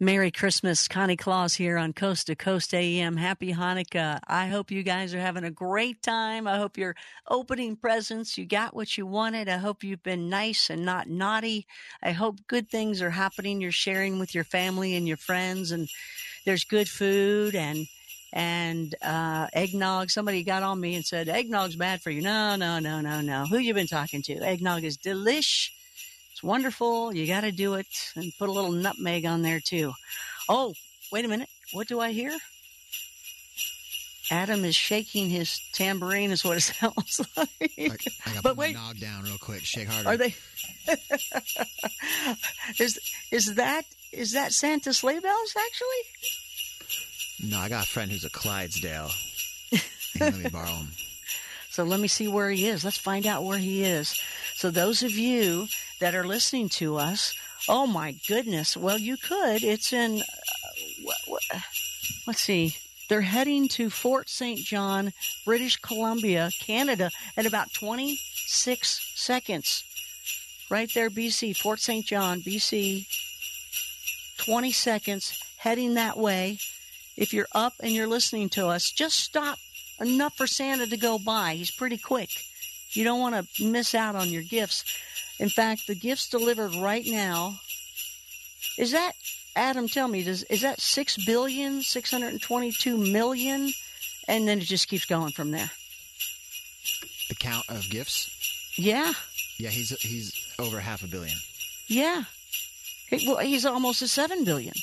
Merry Christmas, Connie Claus here on Coast to Coast AM. Happy Hanukkah. I hope you guys are having a great time. I hope you're opening presents. You got what you wanted. I hope you've been nice and not naughty. I hope good things are happening. You're sharing with your family and your friends and there's good food and and uh, eggnog. Somebody got on me and said eggnog's bad for you. No, no, no, no, no. Who you been talking to? Eggnog is delish it's wonderful. You got to do it and put a little nutmeg on there too. Oh, wait a minute. What do I hear? Adam is shaking his tambourine, is what it sounds like. I, I got but wait, nog down real quick. Shake harder. Are they? is is that is that Santa sleigh bells actually? No, I got a friend who's a Clydesdale. let me borrow him. So let me see where he is. Let's find out where he is. So those of you that are listening to us, oh my goodness. Well, you could. It's in, uh, let's see. They're heading to Fort St. John, British Columbia, Canada at about 26 seconds. Right there, BC, Fort St. John, BC. 20 seconds heading that way. If you're up and you're listening to us, just stop enough for Santa to go by. He's pretty quick. You don't want to miss out on your gifts. In fact, the gifts delivered right now, is that, Adam, tell me, does, is that 6 billion, 622 million? And then it just keeps going from there. The count of gifts? Yeah. Yeah, he's, he's over half a billion. Yeah. He, well, he's almost a 7 billion.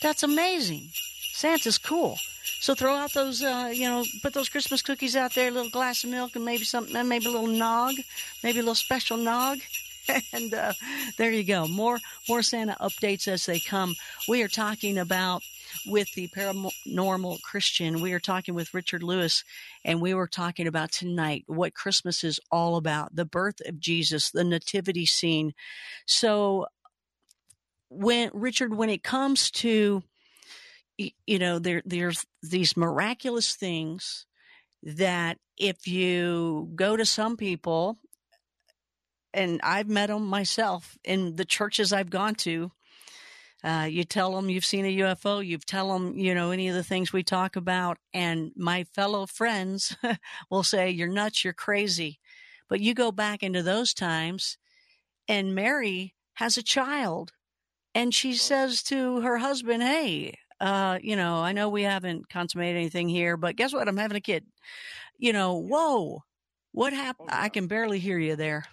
That's amazing. Santa's cool. So throw out those, uh, you know, put those Christmas cookies out there, a little glass of milk, and maybe something, maybe a little nog, maybe a little special nog. and uh, there you go. More more Santa updates as they come. We are talking about with the paranormal Christian. We are talking with Richard Lewis, and we were talking about tonight what Christmas is all about: the birth of Jesus, the nativity scene. So, when Richard, when it comes to you know, there, there's these miraculous things that if you go to some people, and I've met them myself in the churches I've gone to, uh, you tell them you've seen a UFO, you tell them, you know, any of the things we talk about, and my fellow friends will say, You're nuts, you're crazy. But you go back into those times, and Mary has a child, and she says to her husband, Hey, uh, you know, I know we haven't consummated anything here, but guess what? I'm having a kid. You know, whoa, what happened? Oh, yeah. I can barely hear you there.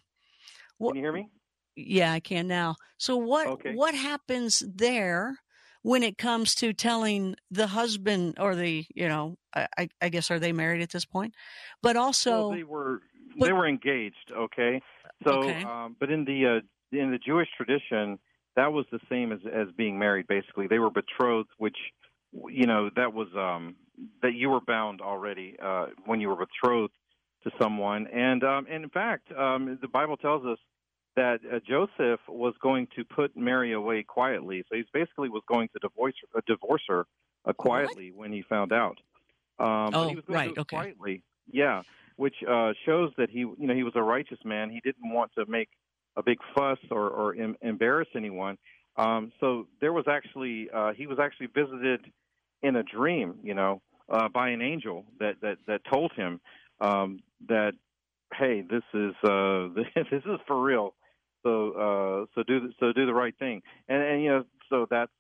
What, can you hear me? Yeah, I can now. So what okay. what happens there when it comes to telling the husband or the you know I, I guess are they married at this point? But also well, they were but, they were engaged. Okay, so okay. Um, but in the uh, in the Jewish tradition, that was the same as as being married. Basically, they were betrothed, which you know that was um that you were bound already uh when you were betrothed to someone and um and in fact um the bible tells us that uh, joseph was going to put mary away quietly so he basically was going to divorce uh, divorce her uh, quietly what? when he found out um oh, but he was going right, to do it okay. quietly yeah which uh shows that he you know he was a righteous man he didn't want to make a big fuss or, or em- embarrass anyone. Um, so there was actually uh, he was actually visited in a dream, you know, uh, by an angel that that that told him um, that hey, this is uh, this is for real. So uh, so do so do the right thing, and and you know so that's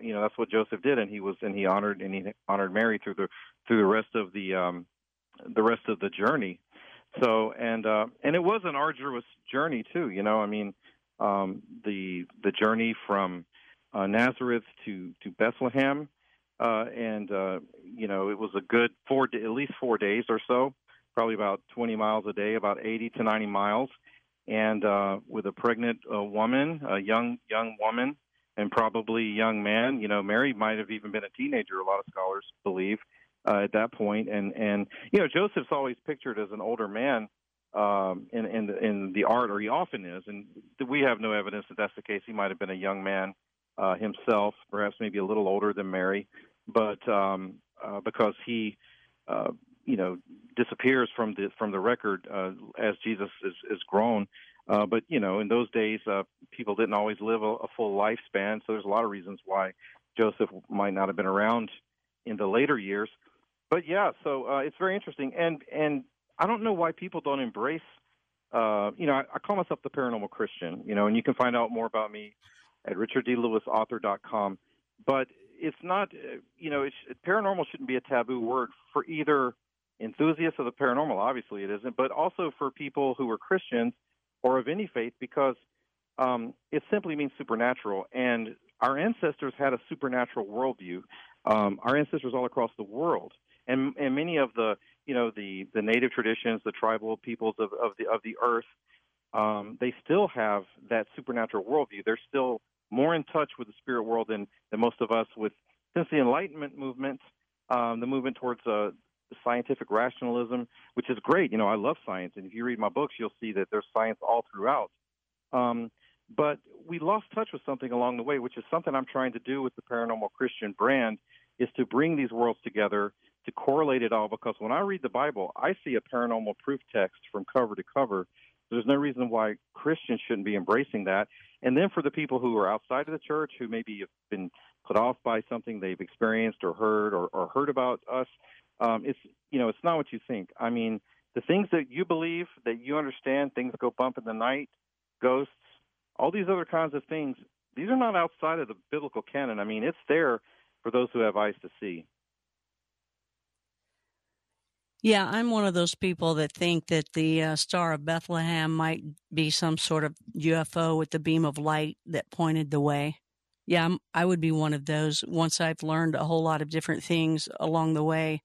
you know that's what Joseph did, and he was and he honored and he honored Mary through the through the rest of the um, the rest of the journey. So and uh, and it was an arduous journey too. You know, I mean, um, the the journey from uh, Nazareth to to Bethlehem, uh, and uh, you know, it was a good four at least four days or so, probably about 20 miles a day, about 80 to 90 miles, and uh, with a pregnant uh, woman, a young young woman, and probably a young man. You know, Mary might have even been a teenager. A lot of scholars believe uh, at that point, and and you know, Joseph's always pictured as an older man um, in in the, in the art, or he often is, and we have no evidence that that's the case. He might have been a young man uh, himself, perhaps maybe a little older than Mary, but um, uh, because he, uh, you know, disappears from the from the record uh, as Jesus is, is grown. Uh, but you know, in those days, uh, people didn't always live a, a full lifespan, so there's a lot of reasons why Joseph might not have been around in the later years. But yeah, so uh, it's very interesting, and and I don't know why people don't embrace. Uh, you know, I, I call myself the paranormal Christian. You know, and you can find out more about me at richarddlewisauthor.com. But it's not, uh, you know, it's, paranormal shouldn't be a taboo word for either enthusiasts of the paranormal. Obviously, it isn't, but also for people who are Christians or of any faith, because um, it simply means supernatural. And our ancestors had a supernatural worldview. Um, our ancestors all across the world, and and many of the you know the the native traditions, the tribal peoples of of the of the earth, um, they still have that supernatural worldview. They're still more in touch with the spirit world than than most of us. With since the Enlightenment movement, um, the movement towards uh, scientific rationalism, which is great. You know, I love science, and if you read my books, you'll see that there's science all throughout. Um, but we lost touch with something along the way, which is something I'm trying to do with the Paranormal Christian brand, is to bring these worlds together, to correlate it all. Because when I read the Bible, I see a paranormal proof text from cover to cover. There's no reason why Christians shouldn't be embracing that. And then for the people who are outside of the church, who maybe have been put off by something they've experienced or heard or, or heard about us, um, it's you know it's not what you think. I mean, the things that you believe, that you understand, things go bump in the night, ghosts, all these other kinds of things, these are not outside of the biblical canon. I mean, it's there for those who have eyes to see. Yeah, I'm one of those people that think that the uh, Star of Bethlehem might be some sort of UFO with the beam of light that pointed the way. Yeah, I'm, I would be one of those once I've learned a whole lot of different things along the way.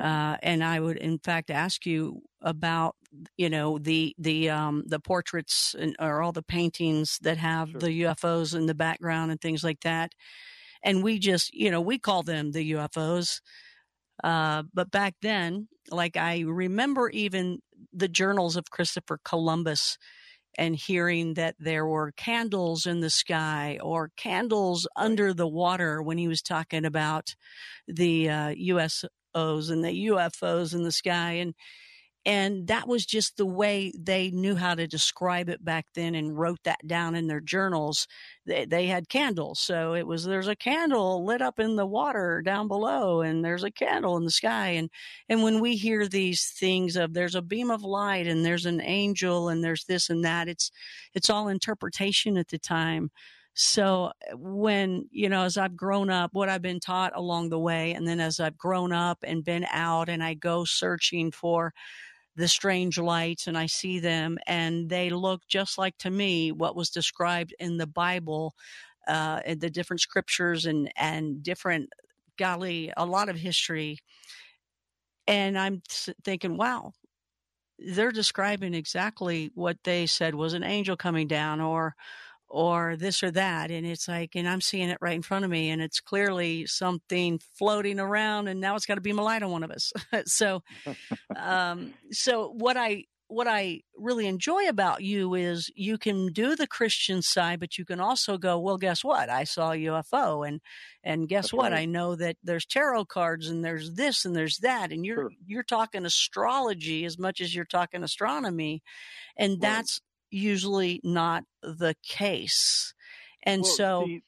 Uh, and I would, in fact, ask you about, you know, the the um, the portraits and, or all the paintings that have sure. the UFOs in the background and things like that. And we just, you know, we call them the UFOs. Uh, but back then, like I remember even the journals of Christopher Columbus and hearing that there were candles in the sky or candles under the water when he was talking about the uh, US UFOs and the UFOs in the sky. And, and that was just the way they knew how to describe it back then and wrote that down in their journals. They, they had candles. So it was, there's a candle lit up in the water down below and there's a candle in the sky. And, and when we hear these things of there's a beam of light and there's an angel and there's this and that, it's, it's all interpretation at the time. So eh, when, you know, as I've grown up, what I've been taught along the way, and then as I've grown up and been out and I go searching for the strange lights and I see them and they look just like to me what was described in the Bible, uh, the different scriptures and, and different, golly, a lot of history. And I'm thinking, wow, they're describing exactly what they said was an angel coming down or or this or that. And it's like, and I'm seeing it right in front of me and it's clearly something floating around and now it's got to be a light on one of us. so, um, so what I, what I really enjoy about you is you can do the Christian side, but you can also go, well, guess what? I saw a UFO and, and guess That's what? Right. I know that there's tarot cards and there's this and there's that. And you're, sure. you're talking astrology as much as you're talking astronomy. And right. that's usually not the case. And well, so. See,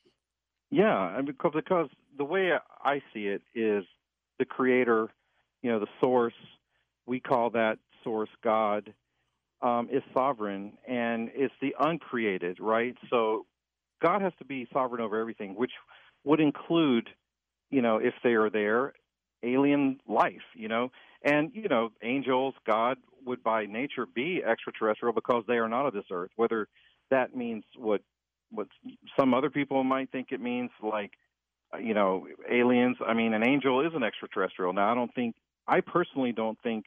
yeah, because, because the way I see it is the creator, you know, the source, we call that source God, um, is sovereign and it's the uncreated, right? So God has to be sovereign over everything, which would include, you know, if they are there, alien life, you know, and you know, angels, God would by nature be extraterrestrial because they are not of this earth. Whether that means what what some other people might think it means, like you know, aliens. I mean, an angel is an extraterrestrial. Now, I don't think I personally don't think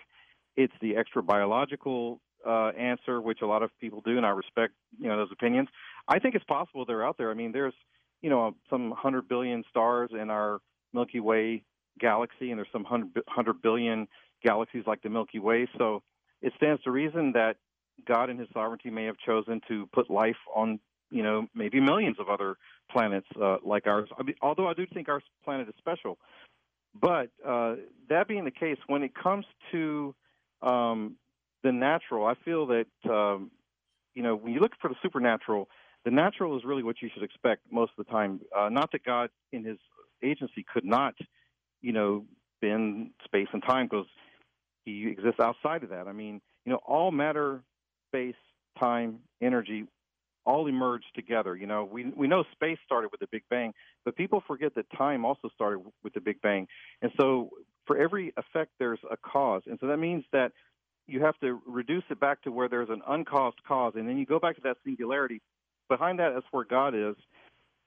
it's the extra biological uh, answer, which a lot of people do, and I respect you know those opinions. I think it's possible they're out there. I mean, there's you know some hundred billion stars in our Milky Way galaxy, and there's some hundred billion galaxies like the Milky Way. So it stands to reason that God in His sovereignty may have chosen to put life on, you know, maybe millions of other planets uh, like ours. I mean, although I do think our planet is special. But uh, that being the case, when it comes to um, the natural, I feel that um, you know, when you look for the supernatural, the natural is really what you should expect most of the time. Uh, not that God, in His agency, could not, you know, bend space and time because He exists outside of that. I mean, you know, all matter, space, time, energy, all emerge together. You know, we we know space started with the Big Bang, but people forget that time also started with the Big Bang. And so, for every effect, there's a cause, and so that means that you have to reduce it back to where there's an uncaused cause, and then you go back to that singularity. Behind that, that's where God is.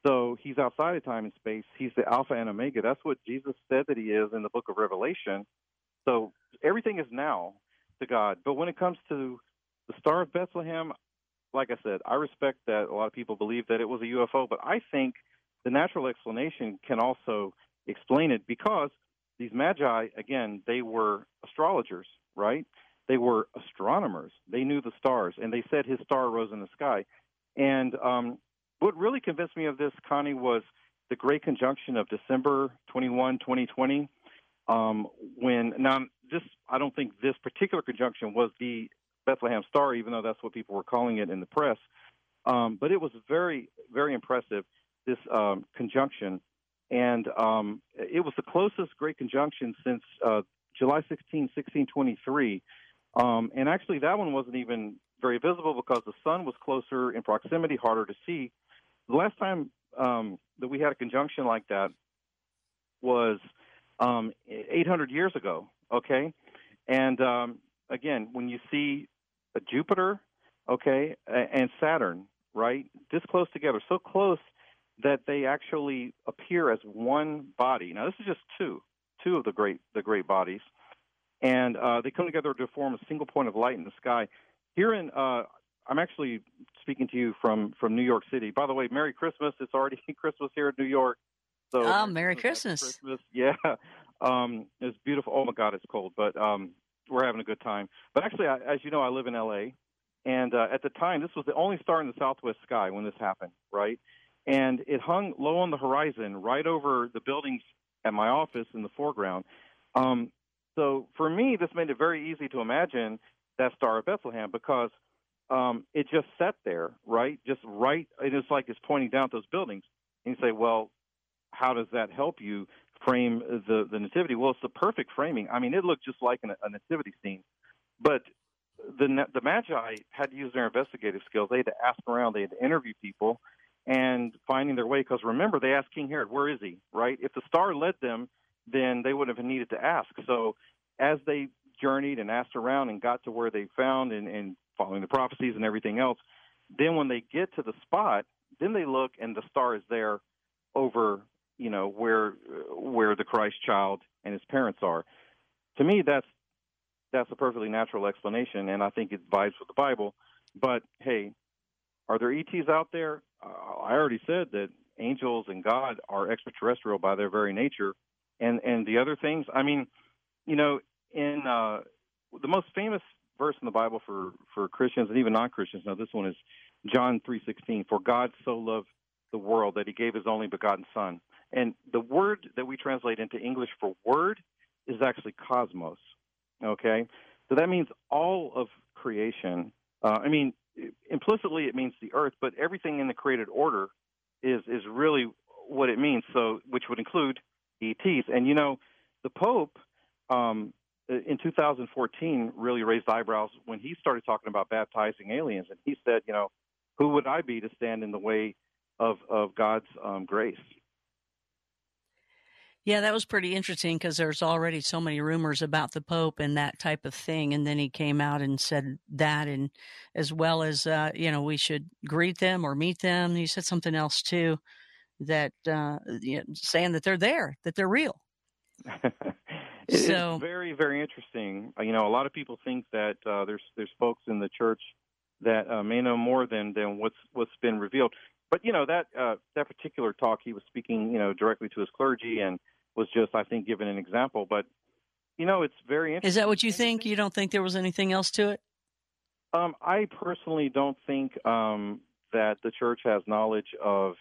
So he's outside of time and space. He's the Alpha and Omega. That's what Jesus said that he is in the book of Revelation. So everything is now to God. But when it comes to the Star of Bethlehem, like I said, I respect that a lot of people believe that it was a UFO, but I think the natural explanation can also explain it because these magi, again, they were astrologers, right? They were astronomers. They knew the stars, and they said his star rose in the sky. And um, what really convinced me of this, Connie, was the great conjunction of December 21, 2020, um, when now this I don't think this particular conjunction was the Bethlehem Star, even though that's what people were calling it in the press. Um, but it was very, very impressive, this um, conjunction. And um, it was the closest great conjunction since uh, July 16, 1623. Um, and actually, that one wasn't even very visible because the sun was closer in proximity, harder to see. The last time um, that we had a conjunction like that was um, 800 years ago, okay? And um, again, when you see Jupiter, okay, and Saturn, right, this close together, so close that they actually appear as one body. Now, this is just two, two of the great the great bodies, and uh, they come together to form a single point of light in the sky. Here in, uh, I'm actually speaking to you from from New York City. By the way, Merry Christmas! It's already Christmas here in New York. So, oh, Merry Christmas! Christmas. Yeah, um, it's beautiful. Oh my God, it's cold, but um, we're having a good time. But actually, I, as you know, I live in L.A. And uh, at the time, this was the only star in the southwest sky when this happened, right? And it hung low on the horizon, right over the buildings at my office in the foreground. Um, so for me, this made it very easy to imagine that Star of Bethlehem because um, it just sat there, right? Just right. It's like it's pointing down at those buildings. And you say, well, how does that help you frame the the nativity. Well, it's the perfect framing. I mean, it looked just like an, a nativity scene, but the the Magi had to use their investigative skills. They had to ask around. They had to interview people and finding their way. Because remember, they asked King Herod, "Where is he?" Right? If the star led them, then they wouldn't have needed to ask. So as they journeyed and asked around and got to where they found and, and following the prophecies and everything else, then when they get to the spot, then they look and the star is there over you know where where the Christ child and his parents are. To me, that's that's a perfectly natural explanation, and I think it vibes with the Bible. But hey, are there ETs out there? Uh, I already said that angels and God are extraterrestrial by their very nature, and and the other things. I mean, you know, in uh, the most famous verse in the Bible for for Christians and even non Christians. Now, this one is John three sixteen. For God so loved the world that He gave His only begotten Son. And the word that we translate into English for word is actually cosmos. Okay? So that means all of creation. Uh, I mean, implicitly it means the earth, but everything in the created order is is really what it means. So, which would include ETs. And you know, the Pope um, in 2014 really raised eyebrows when he started talking about baptizing aliens, and he said, you know, who would I be to stand in the way of of God's um, grace? Yeah, that was pretty interesting because there's already so many rumors about the Pope and that type of thing. And then he came out and said that, and as well as, uh, you know, we should greet them or meet them. He said something else too, that uh, you know, saying that they're there, that they're real. It so, is very, very interesting. Uh, you know, a lot of people think that uh, there's there's folks in the church that uh, may know more than than what's what's been revealed. But you know that uh, that particular talk, he was speaking, you know, directly to his clergy, and was just, I think, given an example. But you know, it's very interesting. Is that what you think? You don't think there was anything else to it? Um, I personally don't think um, that the church has knowledge of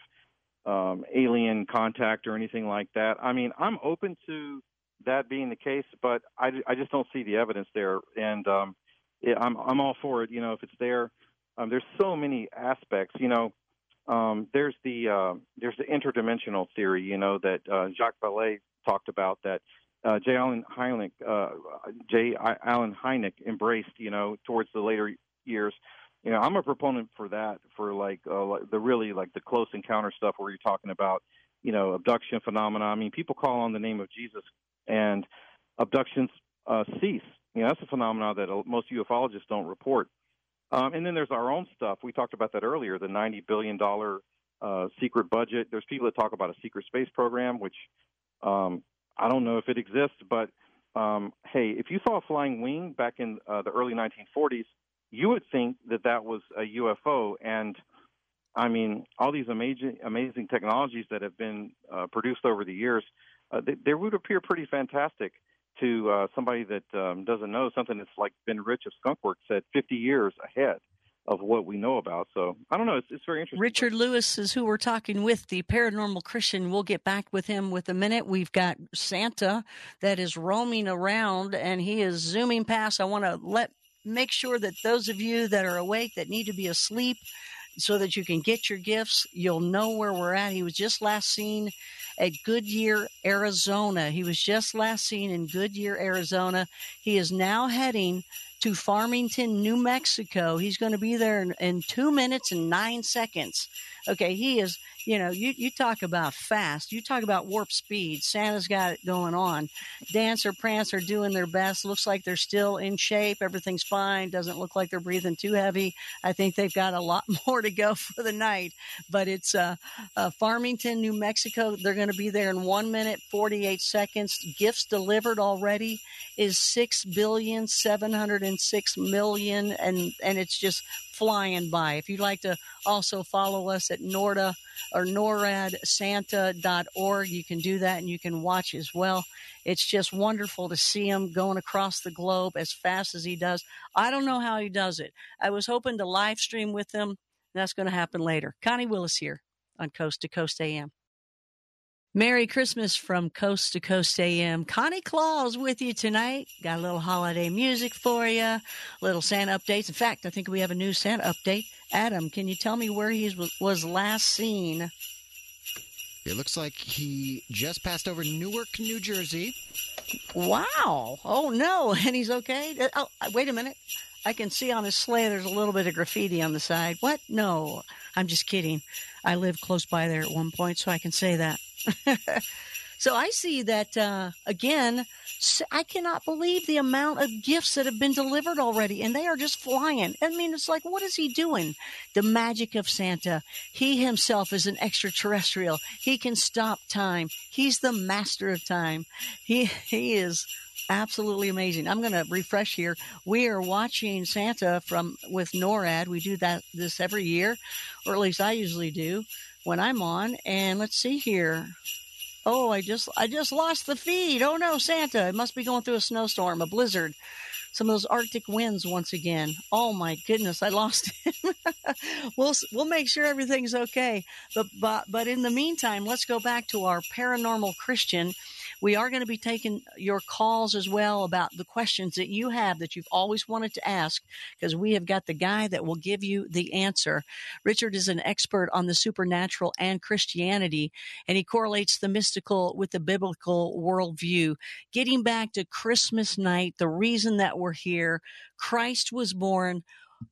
um, alien contact or anything like that. I mean, I'm open to that being the case, but I, I just don't see the evidence there, and um, I'm I'm all for it. You know, if it's there, Um, there's so many aspects. You know, um, there's the uh, there's the interdimensional theory. You know that uh, Jacques Vallée talked about that uh, J. Allen Hynek, uh, J. Allen Hynek embraced. You know, towards the later years. You know, I'm a proponent for that, for like uh, the really like the close encounter stuff where you're talking about, you know, abduction phenomena. I mean, people call on the name of Jesus and abductions uh, cease. You know, that's a phenomenon that most ufologists don't report. Um, and then there's our own stuff. We talked about that earlier, the $90 billion uh, secret budget. There's people that talk about a secret space program, which um, I don't know if it exists, but um, hey, if you saw a flying wing back in uh, the early 1940s, you would think that that was a UFO. And I mean, all these amazing, amazing technologies that have been uh, produced over the years, uh, they, they, would appear pretty fantastic to uh, somebody that um, doesn't know something that's like Ben Rich of Skunkworks said 50 years ahead of what we know about. So I don't know. It's, it's very interesting. Richard Lewis is who we're talking with, the paranormal Christian. We'll get back with him with a minute. We've got Santa that is roaming around and he is zooming past. I want to let make sure that those of you that are awake that need to be asleep so that you can get your gifts, you'll know where we're at. He was just last seen at Goodyear, Arizona. He was just last seen in Goodyear, Arizona. He is now heading to Farmington, New Mexico. He's going to be there in, in two minutes and nine seconds. Okay, he is you know, you, you talk about fast. You talk about warp speed. Santa's got it going on. Dancer, Prancer doing their best. Looks like they're still in shape. Everything's fine. Doesn't look like they're breathing too heavy. I think they've got a lot more to go for the night. But it's uh, uh, Farmington, New Mexico. They're going to be there in one minute, 48 seconds. Gifts delivered already is six billion seven hundred and six million, and and it's just flying by. If you'd like to also follow us at NORAD or NORADSanta.org, you can do that and you can watch as well. It's just wonderful to see him going across the globe as fast as he does. I don't know how he does it. I was hoping to live stream with him. That's going to happen later. Connie Willis here on Coast to Coast AM. Merry Christmas from Coast to Coast AM. Connie Claus with you tonight. Got a little holiday music for you, little Santa updates. In fact, I think we have a new Santa update. Adam, can you tell me where he was last seen? It looks like he just passed over Newark, New Jersey. Wow. Oh, no. And he's okay? Uh, oh, uh, wait a minute. I can see on his sleigh there's a little bit of graffiti on the side. What? No. I'm just kidding. I lived close by there at one point, so I can say that. so I see that uh, again. I cannot believe the amount of gifts that have been delivered already, and they are just flying. I mean, it's like, what is he doing? The magic of Santa. He himself is an extraterrestrial. He can stop time. He's the master of time. He he is absolutely amazing. I'm going to refresh here. We are watching Santa from with NORAD. We do that this every year, or at least I usually do when I'm on. And let's see here. Oh, I just I just lost the feed. Oh no, Santa! It must be going through a snowstorm, a blizzard, some of those Arctic winds once again. Oh my goodness, I lost him. we'll we'll make sure everything's okay. But but but in the meantime, let's go back to our paranormal Christian we are going to be taking your calls as well about the questions that you have that you've always wanted to ask because we have got the guy that will give you the answer. Richard is an expert on the supernatural and Christianity, and he correlates the mystical with the biblical worldview. Getting back to Christmas night, the reason that we're here, Christ was born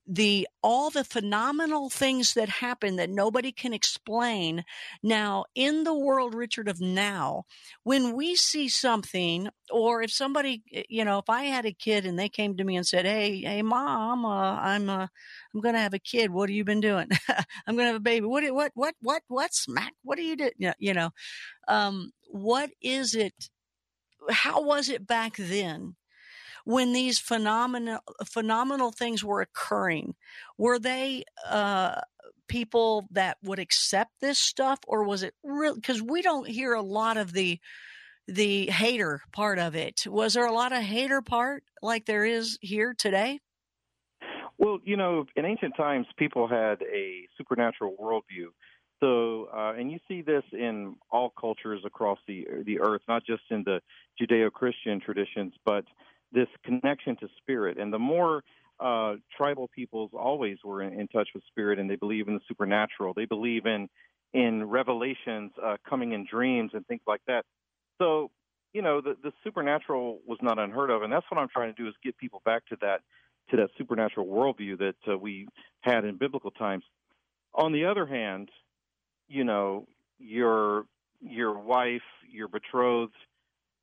the all the phenomenal things that happen that nobody can explain. Now in the world richard of now when we see something or if somebody eh, you know if i had a kid and they came to me and said hey hey mom uh, i'm uh, i'm gonna have a kid. What have you been doing? I'm gonna have a baby. What what what what what smack? What are you doing you know um, what is it how was it back then when these phenomenal phenomenal things were occurring were they uh, people that would accept this stuff or was it real because we don't hear a lot of the the hater part of it. Was there a lot of hater part like there is here today? Well you know in ancient times people had a supernatural worldview. So, uh, and you see this in all cultures across the the earth, not just in the Judeo-Christian traditions, but this connection to spirit. And the more uh, tribal peoples always were in, in touch with spirit, and they believe in the supernatural. They believe in in revelations uh, coming in dreams and things like that. So, you know, the, the supernatural was not unheard of, and that's what I'm trying to do is get people back to that to that supernatural worldview that uh, we had in biblical times. On the other hand, you know, your your wife, your betrothed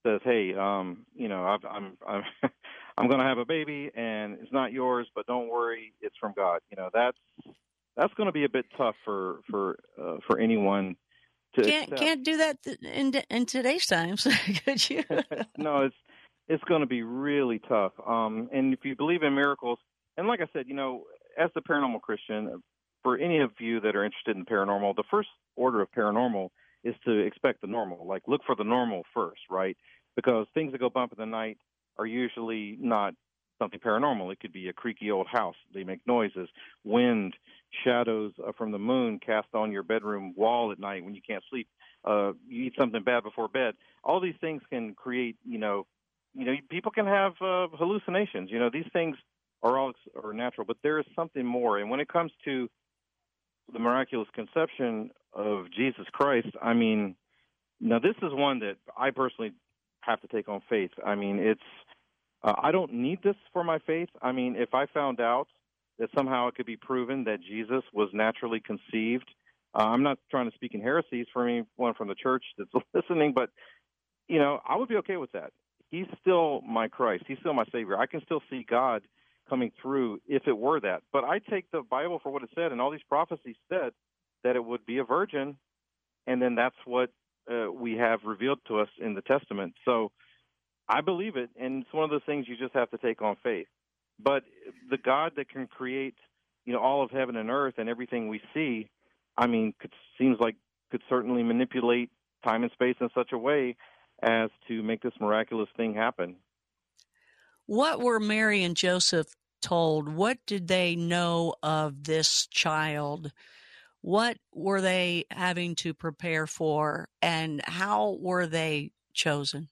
says, "Hey, um, you know, I've, I'm I'm I'm going to have a baby, and it's not yours, but don't worry, it's from God." You know, that's that's going to be a bit tough for for uh, for anyone to can't accept. can't do that in in today's times, could you? no, it's it's going to be really tough. Um, and if you believe in miracles, and like I said, you know, as a paranormal Christian, for any of you that are interested in paranormal, the first order of paranormal is to expect the normal. Like look for the normal first, right? Because things that go bump in the night are usually not something paranormal. It could be a creaky old house. They make noises, wind, shadows uh, from the moon cast on your bedroom wall at night when you can't sleep. Uh, you eat something bad before bed. All these things can create, you know, you know, people can have uh, hallucinations. You know, these things are all are natural, but there is something more. And when it comes to the miraculous conception of Jesus Christ, I mean, now this is one that I personally have to take on faith. I mean, it's uh, I don't need this for my faith. I mean, if I found out that somehow it could be proven that Jesus was naturally conceived, uh, I'm not trying to speak in heresies for anyone from the church that's listening, but you know, I would be okay with that. He's still my Christ. He's still my Savior. I can still see God coming through if it were that. But I take the Bible for what it said, and all these prophecies said that it would be a virgin, and then that's what uh, we have revealed to us in the Testament. So I believe it, and it's one of those things you just have to take on faith. But the God that can create, you know, all of heaven and earth and everything we see, I mean, could, seems like could certainly manipulate time and space in such a way as to make this miraculous thing happen. What were Mary and Joseph told? What did they know of this child? What were they having to prepare for, and how were they chosen?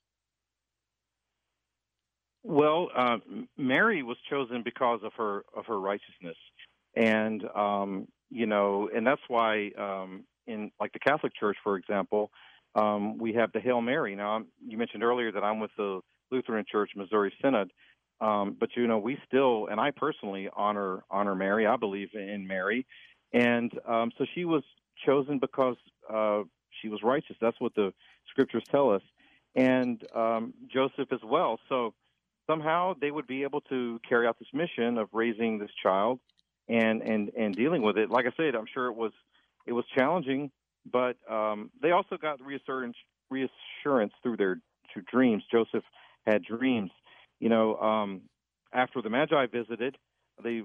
Well, uh, Mary was chosen because of her of her righteousness, and um, you know, and that's why um, in like the Catholic Church, for example, um, we have the Hail Mary. Now, I'm, you mentioned earlier that I'm with the Lutheran Church Missouri Synod, um, but you know, we still, and I personally honor honor Mary. I believe in Mary, and um, so she was chosen because uh, she was righteous. That's what the scriptures tell us, and um, Joseph as well. So somehow they would be able to carry out this mission of raising this child and and and dealing with it. Like I said, I'm sure it was it was challenging, but um, they also got reassurance reassurance through their through dreams. Joseph had dreams you know, um, after the Magi visited, they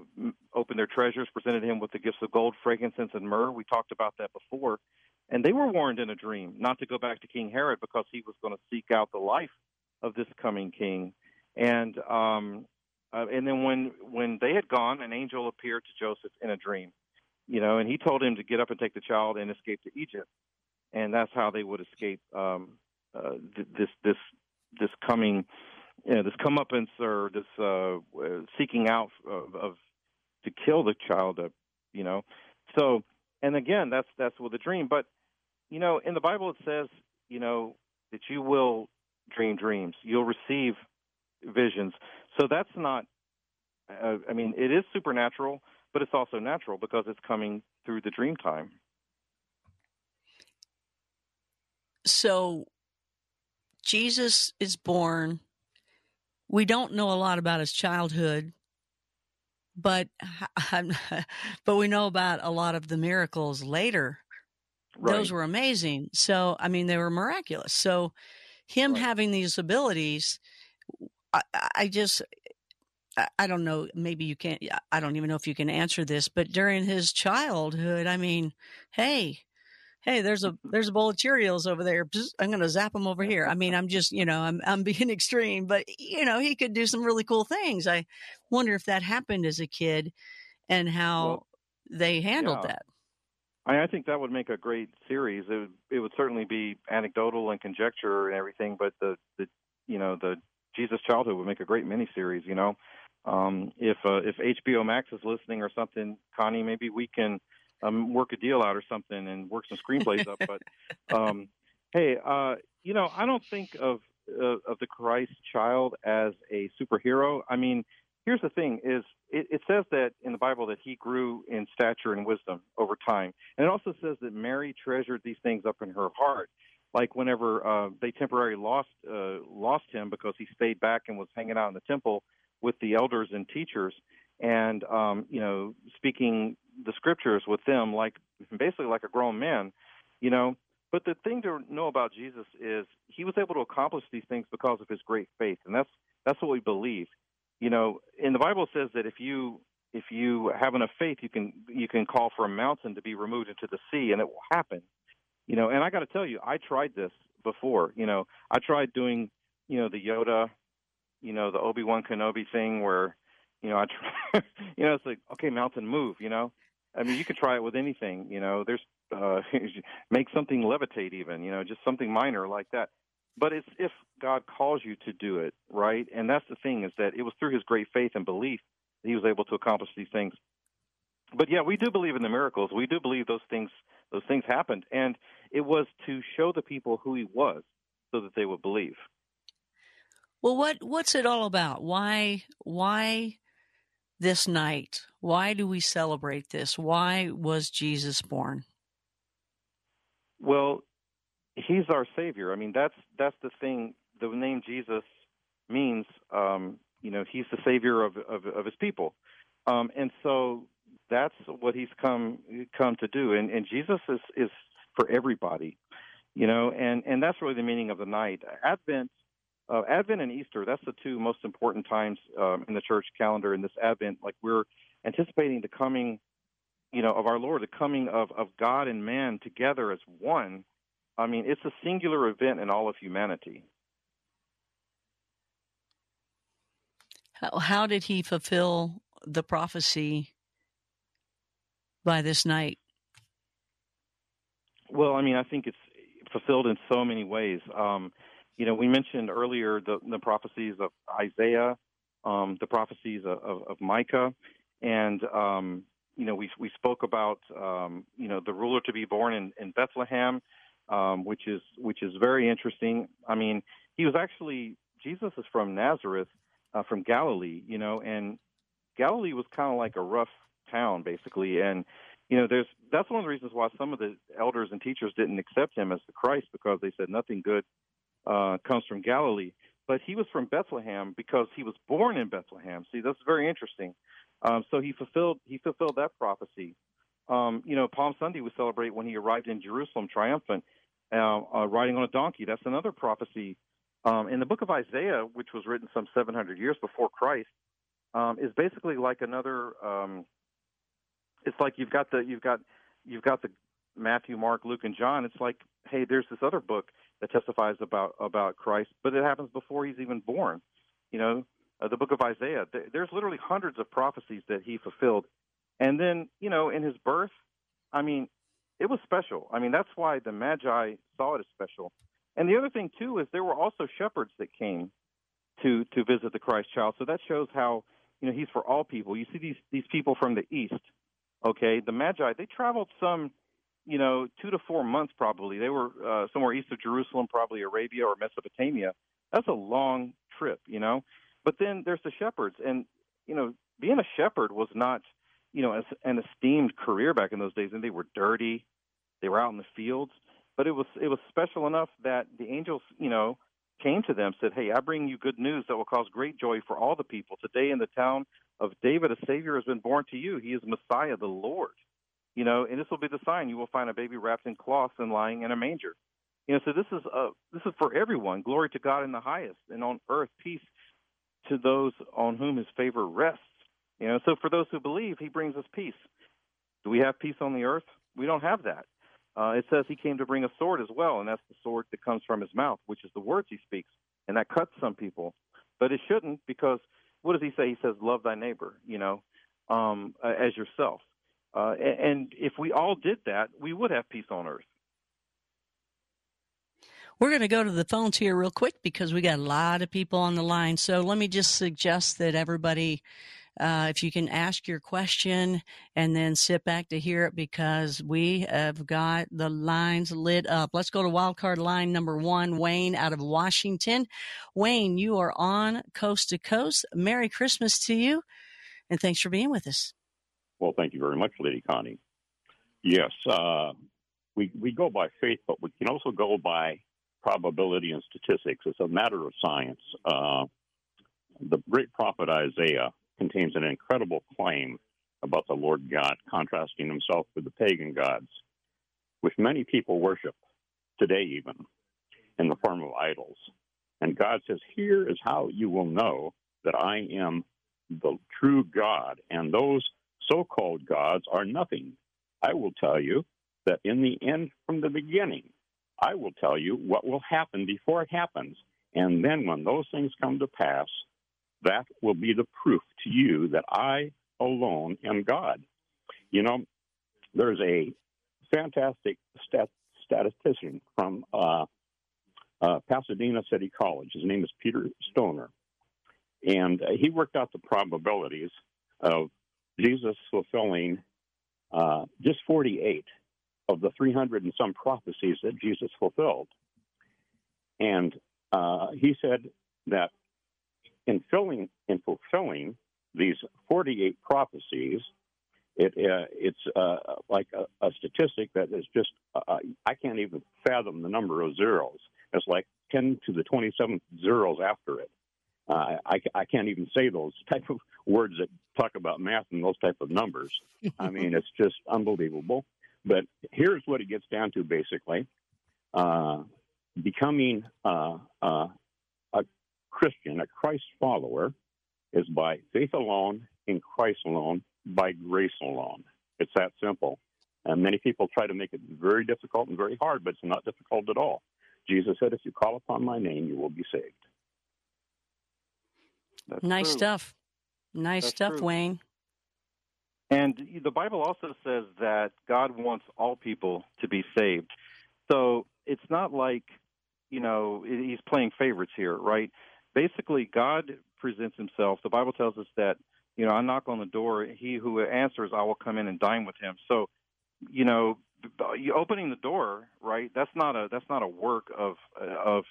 opened their treasures, presented him with the gifts of gold, frankincense, and myrrh. We talked about that before. And they were warned in a dream not to go back to King Herod because he was going to seek out the life of this coming king. And um, uh, and then when when they had gone, an angel appeared to Joseph in a dream, you know, and he told him to get up and take the child and escape to Egypt, and that's how they would escape um, uh, th- this this this coming you know, this comeuppance or this uh, seeking out of, of to kill the child, uh, you know. So, and again, that's that's with a dream. But you know, in the Bible it says, you know, that you will dream dreams, you'll receive visions. So that's not. Uh, I mean, it is supernatural, but it's also natural because it's coming through the dream time. So, Jesus is born we don't know a lot about his childhood, but but we know about a lot of the miracles later. Right. Those were amazing. So I mean, they were miraculous. So him right. having these abilities, I, I just I don't know. Maybe you can't. I don't even know if you can answer this. But during his childhood, I mean, hey, hey, there's a there's a bowl of Cheerios over there. I'm going to zap them over here. I mean, I'm just you know I'm I'm being extreme, but you know he could do some really cool things. I wonder if that happened as a kid, and how well, they handled yeah. that. I, I think that would make a great series. It would, it would certainly be anecdotal and conjecture and everything, but the the you know the Jesus childhood would make a great miniseries. You know, Um, if uh, if HBO Max is listening or something, Connie, maybe we can um, work a deal out or something and work some screenplays up. But um, hey, uh, you know, I don't think of uh, of the Christ child as a superhero. I mean, here's the thing: is it, it says that in the Bible that he grew in stature and wisdom over time, and it also says that Mary treasured these things up in her heart. Like whenever uh, they temporarily lost uh, lost him because he stayed back and was hanging out in the temple with the elders and teachers, and um, you know speaking the scriptures with them like basically like a grown man, you know. But the thing to know about Jesus is he was able to accomplish these things because of his great faith, and that's that's what we believe. You know, and the Bible says that if you if you have enough faith, you can you can call for a mountain to be removed into the sea, and it will happen. You know, and I got to tell you, I tried this before. You know, I tried doing you know the Yoda, you know the Obi Wan Kenobi thing where you know I try, you know it's like okay, mountain move. You know, I mean you could try it with anything. You know, there's uh, make something levitate even. You know, just something minor like that but it's if God calls you to do it, right? And that's the thing is that it was through his great faith and belief that he was able to accomplish these things. But yeah, we do believe in the miracles. We do believe those things those things happened and it was to show the people who he was so that they would believe. Well, what what's it all about? Why why this night? Why do we celebrate this? Why was Jesus born? Well, he's our savior. I mean, that's that's the thing. The name Jesus means, um, you know, he's the savior of of, of his people, um, and so that's what he's come come to do. And, and Jesus is is for everybody, you know, and and that's really the meaning of the night. Advent. Uh, Advent and Easter, that's the two most important times um, in the church calendar in this Advent. Like we're anticipating the coming, you know, of our Lord, the coming of, of God and man together as one I mean, it's a singular event in all of humanity. How, how did he fulfill the prophecy by this night? Well, I mean, I think it's fulfilled in so many ways. Um, you know, we mentioned earlier the, the prophecies of Isaiah, um, the prophecies of, of, of Micah, and um, you know, we we spoke about um, you know the ruler to be born in, in Bethlehem um, which is which is very interesting. I mean, he was actually Jesus is from Nazareth, uh, from Galilee, you know, and Galilee was kind of like a rough town basically, and you know, there's that's one of the reasons why some of the elders and teachers didn't accept him as the Christ because they said nothing good uh, comes from Galilee. But he was from Bethlehem because he was born in Bethlehem. See, that's very interesting. Um, so he fulfilled he fulfilled that prophecy. Um, you know, Palm Sunday we celebrate when he arrived in Jerusalem triumphant, uh, uh, riding on a donkey. That's another prophecy um, in the book of Isaiah, which was written some 700 years before Christ. Um, is basically like another. Um, it's like you've got the you've got you've got the Matthew, Mark, Luke, and John. It's like, hey, there's this other book that testifies about about Christ, but it happens before he's even born. You know, uh, the book of Isaiah. There's literally hundreds of prophecies that he fulfilled, and then you know, in his birth, I mean, it was special. I mean, that's why the Magi saw it as special. And the other thing too is there were also shepherds that came to to visit the Christ child. So that shows how you know he's for all people. You see these these people from the east. Okay, the Magi they traveled some you know two to four months probably. They were uh, somewhere east of Jerusalem, probably Arabia or Mesopotamia. That's a long trip, you know. But then there's the shepherds, and you know being a shepherd was not you know, an esteemed career back in those days, and they were dirty. They were out in the fields, but it was it was special enough that the angels, you know, came to them said, "Hey, I bring you good news that will cause great joy for all the people. Today in the town of David, a Savior has been born to you. He is Messiah, the Lord. You know, and this will be the sign: you will find a baby wrapped in cloths and lying in a manger. You know, so this is uh, this is for everyone. Glory to God in the highest, and on earth peace to those on whom His favor rests. You know, so for those who believe, he brings us peace. Do we have peace on the earth? We don't have that. Uh, it says he came to bring a sword as well, and that's the sword that comes from his mouth, which is the words he speaks, and that cuts some people. But it shouldn't, because what does he say? He says, "Love thy neighbor," you know, um, as yourself. Uh, and if we all did that, we would have peace on earth. We're going to go to the phones here real quick because we got a lot of people on the line. So let me just suggest that everybody, uh, if you can ask your question and then sit back to hear it because we have got the lines lit up. Let's go to wildcard line number one, Wayne out of Washington. Wayne, you are on coast to coast. Merry Christmas to you and thanks for being with us. Well, thank you very much, Lady Connie. Yes, uh, we, we go by faith, but we can also go by probability and statistics. It's a matter of science. Uh, the great prophet Isaiah contains an incredible claim about the Lord God, contrasting himself with the pagan gods, which many people worship today, even in the form of idols. And God says, Here is how you will know that I am the true God, and those so called gods are nothing. I will tell you that in the end, from the beginning, I will tell you what will happen before it happens. And then when those things come to pass, that will be the proof to you that I alone am God. You know, there's a fantastic stat- statistician from uh, uh, Pasadena City College. His name is Peter Stoner. And uh, he worked out the probabilities of Jesus fulfilling uh, just 48 of the 300 and some prophecies that Jesus fulfilled. And uh, he said that in filling in fulfilling these 48 prophecies, it uh, it's uh, like a, a, statistic that is just uh, I can't even fathom the number of zeros. It's like 10 to the 27th zeros after it. I, I can't even say those type of words that talk about math and those type of numbers. I mean, it's just unbelievable. But here's what it gets down to basically uh, becoming uh, uh, a Christian, a Christ follower, is by faith alone, in Christ alone, by grace alone. It's that simple. And many people try to make it very difficult and very hard, but it's not difficult at all. Jesus said, If you call upon my name, you will be saved. That's nice true. stuff. Nice That's stuff, true. Wayne. And the Bible also says that God wants all people to be saved. So it's not like, you know, he's playing favorites here, right? Basically, God presents himself. The Bible tells us that, you know, I knock on the door. He who answers, I will come in and dine with him. So, you know, opening the door, right? That's not a that's not a work of of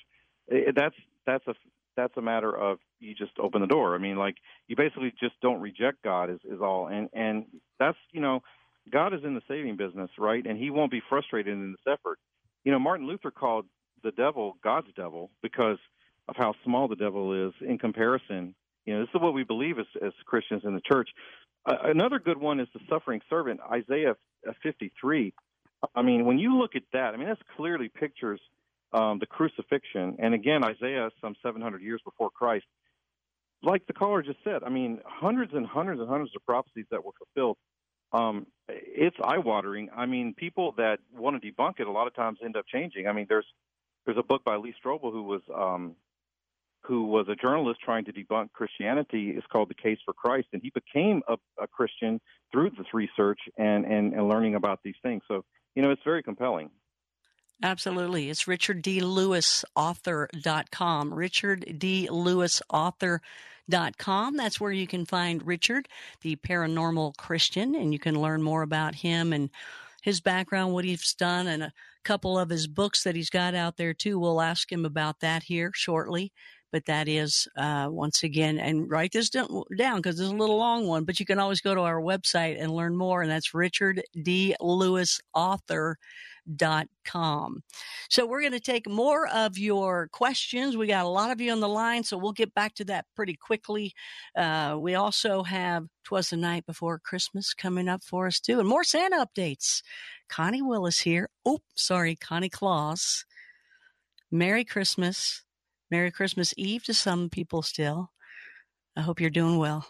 eh, that's that's a that's a matter of you just open the door. I mean, like you basically just don't reject God is is all, and and that's you know, God is in the saving business, right? And He won't be frustrated in this effort. You know, Martin Luther called the devil God's devil because of how small the devil is in comparison. You know, this is what we believe as as Christians in the church. Uh, another good one is the suffering servant, Isaiah 53. I mean, when you look at that, I mean, that's clearly pictures um, the crucifixion. And again, Isaiah, some 700 years before Christ, like the caller just said, I mean, hundreds and hundreds and hundreds of prophecies that were fulfilled. Um, it's eye-watering. I mean, people that want to debunk it a lot of times end up changing. I mean, there's there's a book by Lee Strobel who was um, who was a journalist trying to debunk Christianity. It's called The Case for Christ, and he became a, a Christian through this research and, and and learning about these things. So you know, it's very compelling. Absolutely. It's richarddlewisauthor.com. richarddlewisauthor.com. That's where you can find Richard, the paranormal Christian, and you can learn more about him and his background, what he's done, and a couple of his books that he's got out there too. We'll ask him about that here shortly. But that is, uh, once again, and write this down because it's a little long one, but you can always go to our website and learn more. And that's Richard D. Lewis Author com. So we're going to take more of your questions. We got a lot of you on the line, so we'll get back to that pretty quickly. Uh, we also have Twas the Night Before Christmas coming up for us too, and more Santa updates. Connie Willis here. Oh, sorry, Connie Claus. Merry Christmas. Merry Christmas Eve to some people still. I hope you're doing well.